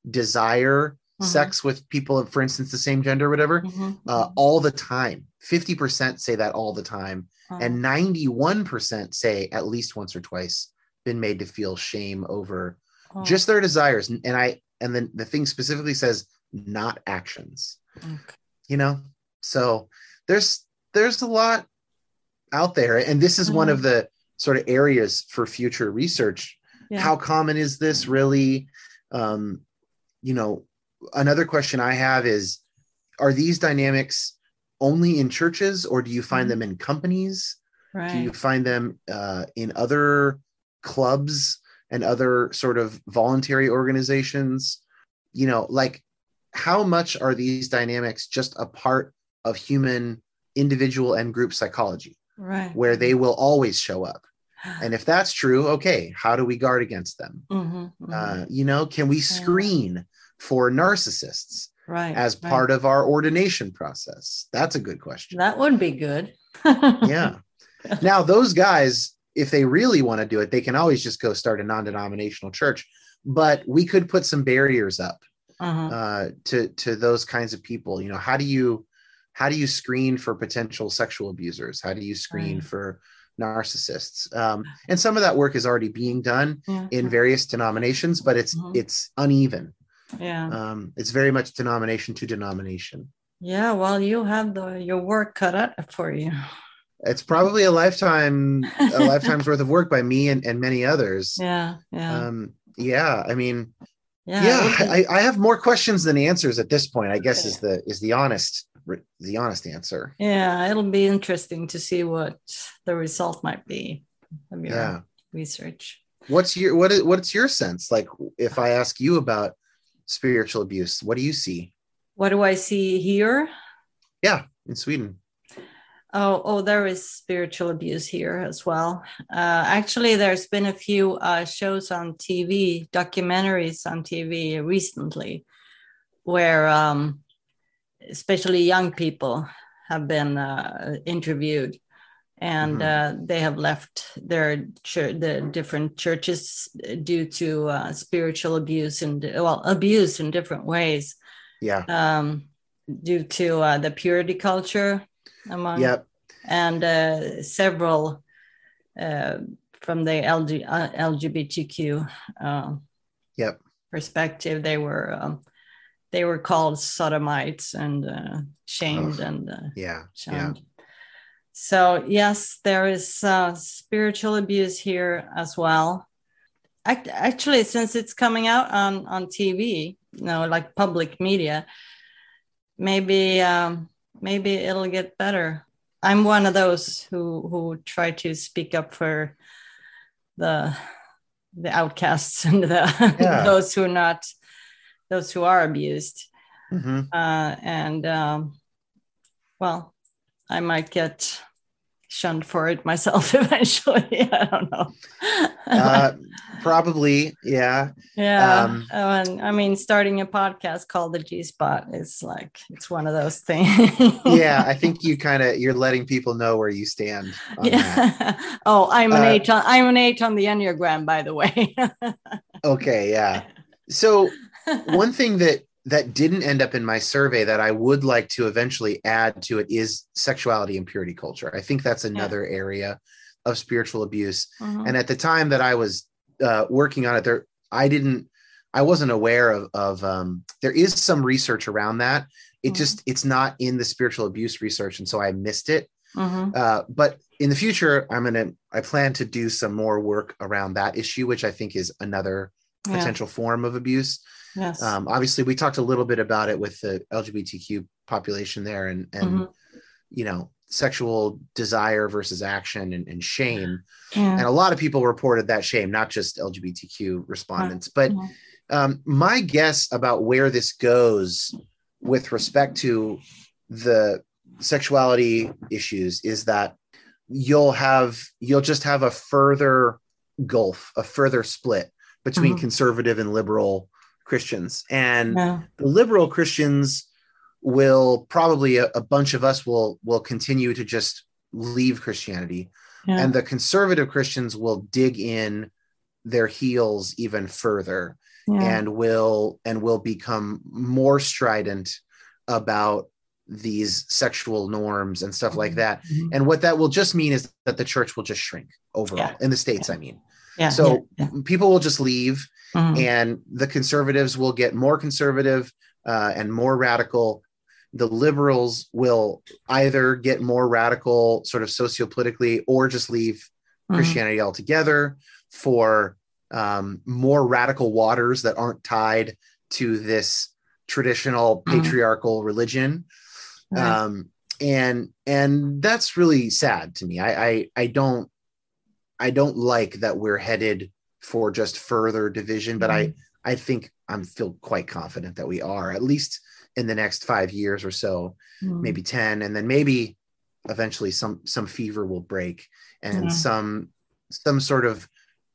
desire Mhm. sex with people, of, for instance, the same gender, or whatever, mhm, uh, all the time. 50% say that all the time. oh, And 91% say at least once or twice been made to feel shame over oh, just their desires. And I, and then the thing specifically says not actions, okay. you know? So there's, there's a lot out there. And this is one of the sort of areas for future research Yeah. how common is this really? Um you know another question i have is are these dynamics only in churches or do you find them in companies? Do you find them uh, in other clubs and other sort of voluntary organizations? You know like how much are these dynamics just a part of human individual and group psychology Right. where they will always show up and if that's true okay how do we guard against them Mhm, mhm. uh, you know can we screen for narcissists right. as right. part of our ordination process that's a good question that would be good. yeah now those guys if they really want to do it they can always just go start a non-denominational church but we could put some barriers up Uh-huh. uh, to to those kinds of people you know how do you how do you screen for potential sexual abusers how do you screen Right. for narcissists um, and some of that work is already being done yeah. in various denominations but it's Mhm. it's uneven yeah. um, it's very much denomination to denomination Yeah, well, you have the your work cut out for you. it's probably a lifetime a lifetime's worth of work by me and, and many others Yeah, yeah, um, yeah i mean yeah. yeah, it would be- I, I have more questions than answers at this point i guess is the is the honest the honest answer yeah, it'll be interesting to see what the result might be of your yeah research. what's your what is what's your sense like if i ask you about spiritual abuse what do you see What do I see here? yeah in sweden Oh, oh, there is spiritual abuse here as well. Uh, actually, there's been a few uh, shows on TV, documentaries on TV recently, where um, especially young people have been uh, interviewed, and Mhm. uh, they have left their chur- the different churches due to uh, spiritual abuse and well, abuse in different ways yeah um, due to uh, the purity culture among yep and uh, several uh, from the LG, uh, LGBTQ uh, yep perspective, they were um, they were called sodomites and uh, shamed Ugh. and uh, yeah yeah. So yes, there is uh, spiritual abuse here as well. Act- Actually, since it's coming out on on TV, you know, like public media, maybe um, maybe it'll get better. I'm one of those who who try to speak up for the the outcasts and the Yeah. those who are not those who are abused hmm uh, and um, well, I might get shunned for it myself eventually. I don't know. uh, probably yeah yeah, um, and I mean, starting a podcast called the G Spot is like it's one of those things. yeah i think you kind of you're letting people know where you stand on yeah. Oh, I'm an Uh, eight. On, I'm an eight on the enneagram, by the way. okay yeah so one thing that that didn't end up in my survey that I would like to eventually add to it is sexuality and purity culture. I think that's another area of spiritual abuse. Mhm. And at the time that I was uh, working on it, there I didn't I wasn't aware of of um, there is some research around that. It Mhm. just it's not in the spiritual abuse research, and so I missed it. Mhm. Uh, but in the future, I'm gonna I plan to do some more work around that issue, which I think is another Yeah. potential form of abuse. Yes. Um, obviously, we talked a little bit about it with the LGBTQ population there, and and Mhm. you know sexual desire versus action and, and shame. Yeah. And a lot of people reported that shame, not just LGBTQ respondents. But Yeah. um, my guess about where this goes with respect to the sexuality issues is that you'll have you'll just have a further gulf, a further split between Mhm. conservative and liberal Christians. And Yeah. the liberal Christians will probably a, a bunch of us will will continue to just leave Christianity, Yeah. and the conservative Christians will dig in their heels even further yeah. and will and will become more strident about these sexual norms and stuff like that. Mhm. And what that will just mean is that the church will just shrink overall Yeah. in the states. I mean, yeah. so yeah, people will just leave Mhm. and the conservatives will get more conservative uh, and more radical. The liberals will either get more radical, sort of sociopolitically, or just leave Mhm. Christianity altogether for um, more radical waters that aren't tied to this traditional Mhm. patriarchal religion. Right. Um, and and that's really sad to me. I, I I don't I don't like that we're headed for just further division, but I I think I'm feel quite confident that we are at least in the next five years or so, Mhm. maybe ten, and then maybe eventually some some fever will break and Yeah. some some sort of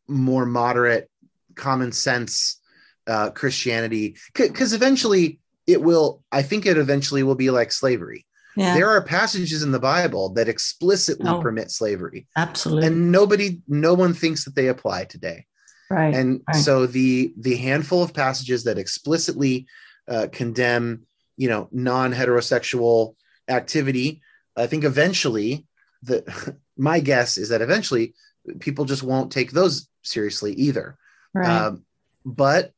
more moderate, common sense uh, Christianity, because eventually it will. I think it eventually will be like slavery. yeah. There are passages in the Bible that explicitly Oh. permit slavery, Absolutely. and nobody, no one thinks that they apply today right. and right. so the the handful of passages that explicitly uh, condemn you know non-heterosexual activity i think eventually the my guess is that eventually people just won't take those seriously either right. um, but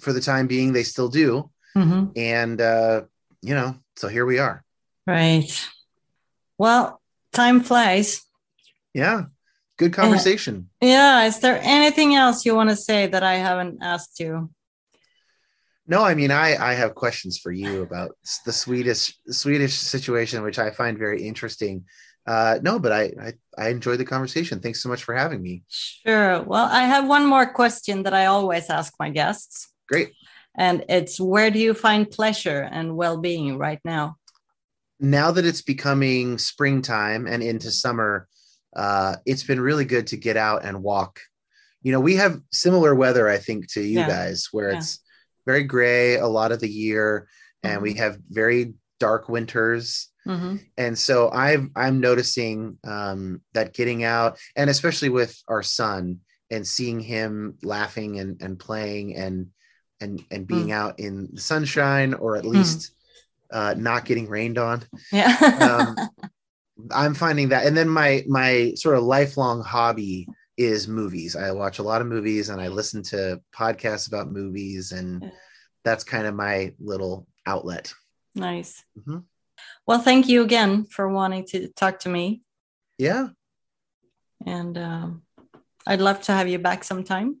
for the time being they still do Mhm. and uh, you know so here we are Right. Well, time flies. yeah good conversation Yeah. Is there anything else you want to say that I haven't asked you? No, I mean, I I have questions for you about the Swedish Swedish situation, which I find very interesting. Uh, no, but I, I I enjoyed the conversation. Thanks so much for having me. Sure. Well, I have one more question that I always ask my guests, Great. and it's where do you find pleasure and well being right now? Now that it's becoming springtime and into summer, uh, it's been really good to get out and walk. You know, we have similar weather, I think, to you Yeah. guys, where Yeah. it's very gray a lot of the year, and we Mhm. have very dark winters. Mhm. and so i've i'm noticing um that getting out and especially with our son and seeing him laughing and and playing and and and being out in the sunshine or at least uh not getting rained on Yeah. um i'm finding that and then my my sort of lifelong hobby is movies i watch a lot of movies and i listen to podcasts about movies and that's kind of my little outlet nice. Mhm. Well, thank you again for wanting to talk to me, yeah and um, I'd love to have you back sometime.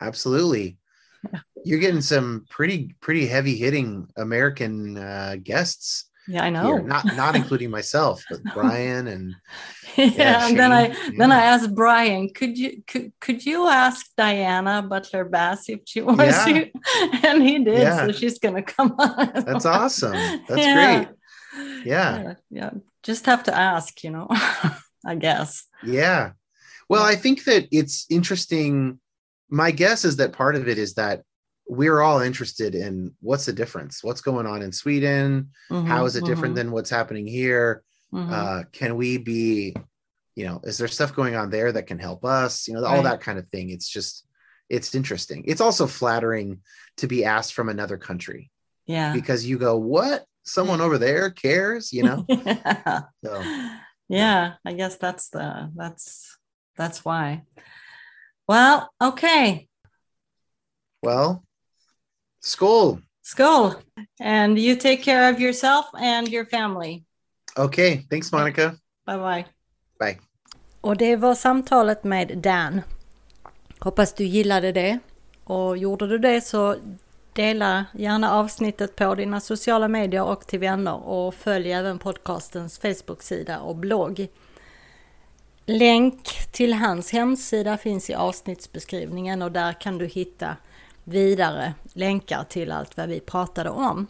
Absolutely. You're getting some pretty pretty heavy hitting American uh, guests Yeah, I know. here. Not not including myself, but Brian and yeah, Yeah, and then I Shane, then I asked Brian, could you could could you ask Diana Butler Bass if she wants Yeah. to? And he did, Yeah. so she's gonna come on. That's awesome. That's Yeah. great. Yeah. yeah, yeah. Just have to ask, you know. I guess. yeah. Well, I think that it's interesting. My guess is that part of it is that we're all interested in what's the difference, what's going on in Sweden, mm-hmm, how is it different mm-hmm. than what's happening here. than? uh, can we be you know is there stuff going on there that can help us? You know all Right. that kind of thing. It's just it's interesting. It's also flattering to be asked from another country. Yeah. because you go what? Someone over there cares you know? Yeah. so yeah i guess that's the that's that's why. Well okay. Well school skull and you take care of yourself and your family. Okay thanks monica. Bye bye bye. Och det var samtalet med Dan. Hoppas du gillade det. Och gjorde du det så Dela gärna avsnittet på dina sociala medier och till vänner. Och följ även podcastens Facebook-sida och blogg. Länk till hans hemsida finns i avsnittsbeskrivningen och där kan du hitta vidare länkar till allt vad vi pratade om.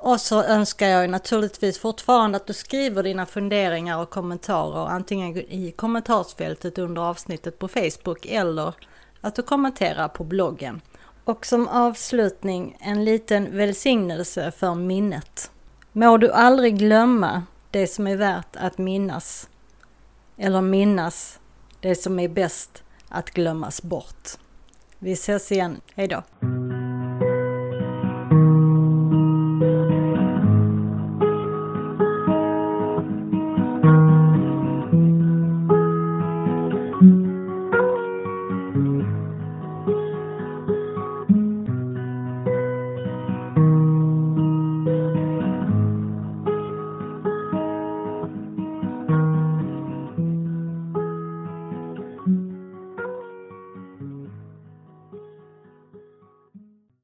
Och så önskar jag naturligtvis fortfarande att du skriver dina funderingar och kommentarer antingen i kommentarsfältet under avsnittet på Facebook eller att du kommenterar på bloggen. Och som avslutning en liten välsignelse för minnet. Må du aldrig glömma det som är värt att minnas. Eller minnas det som är bäst att glömmas bort. Vi ses igen. Hej då.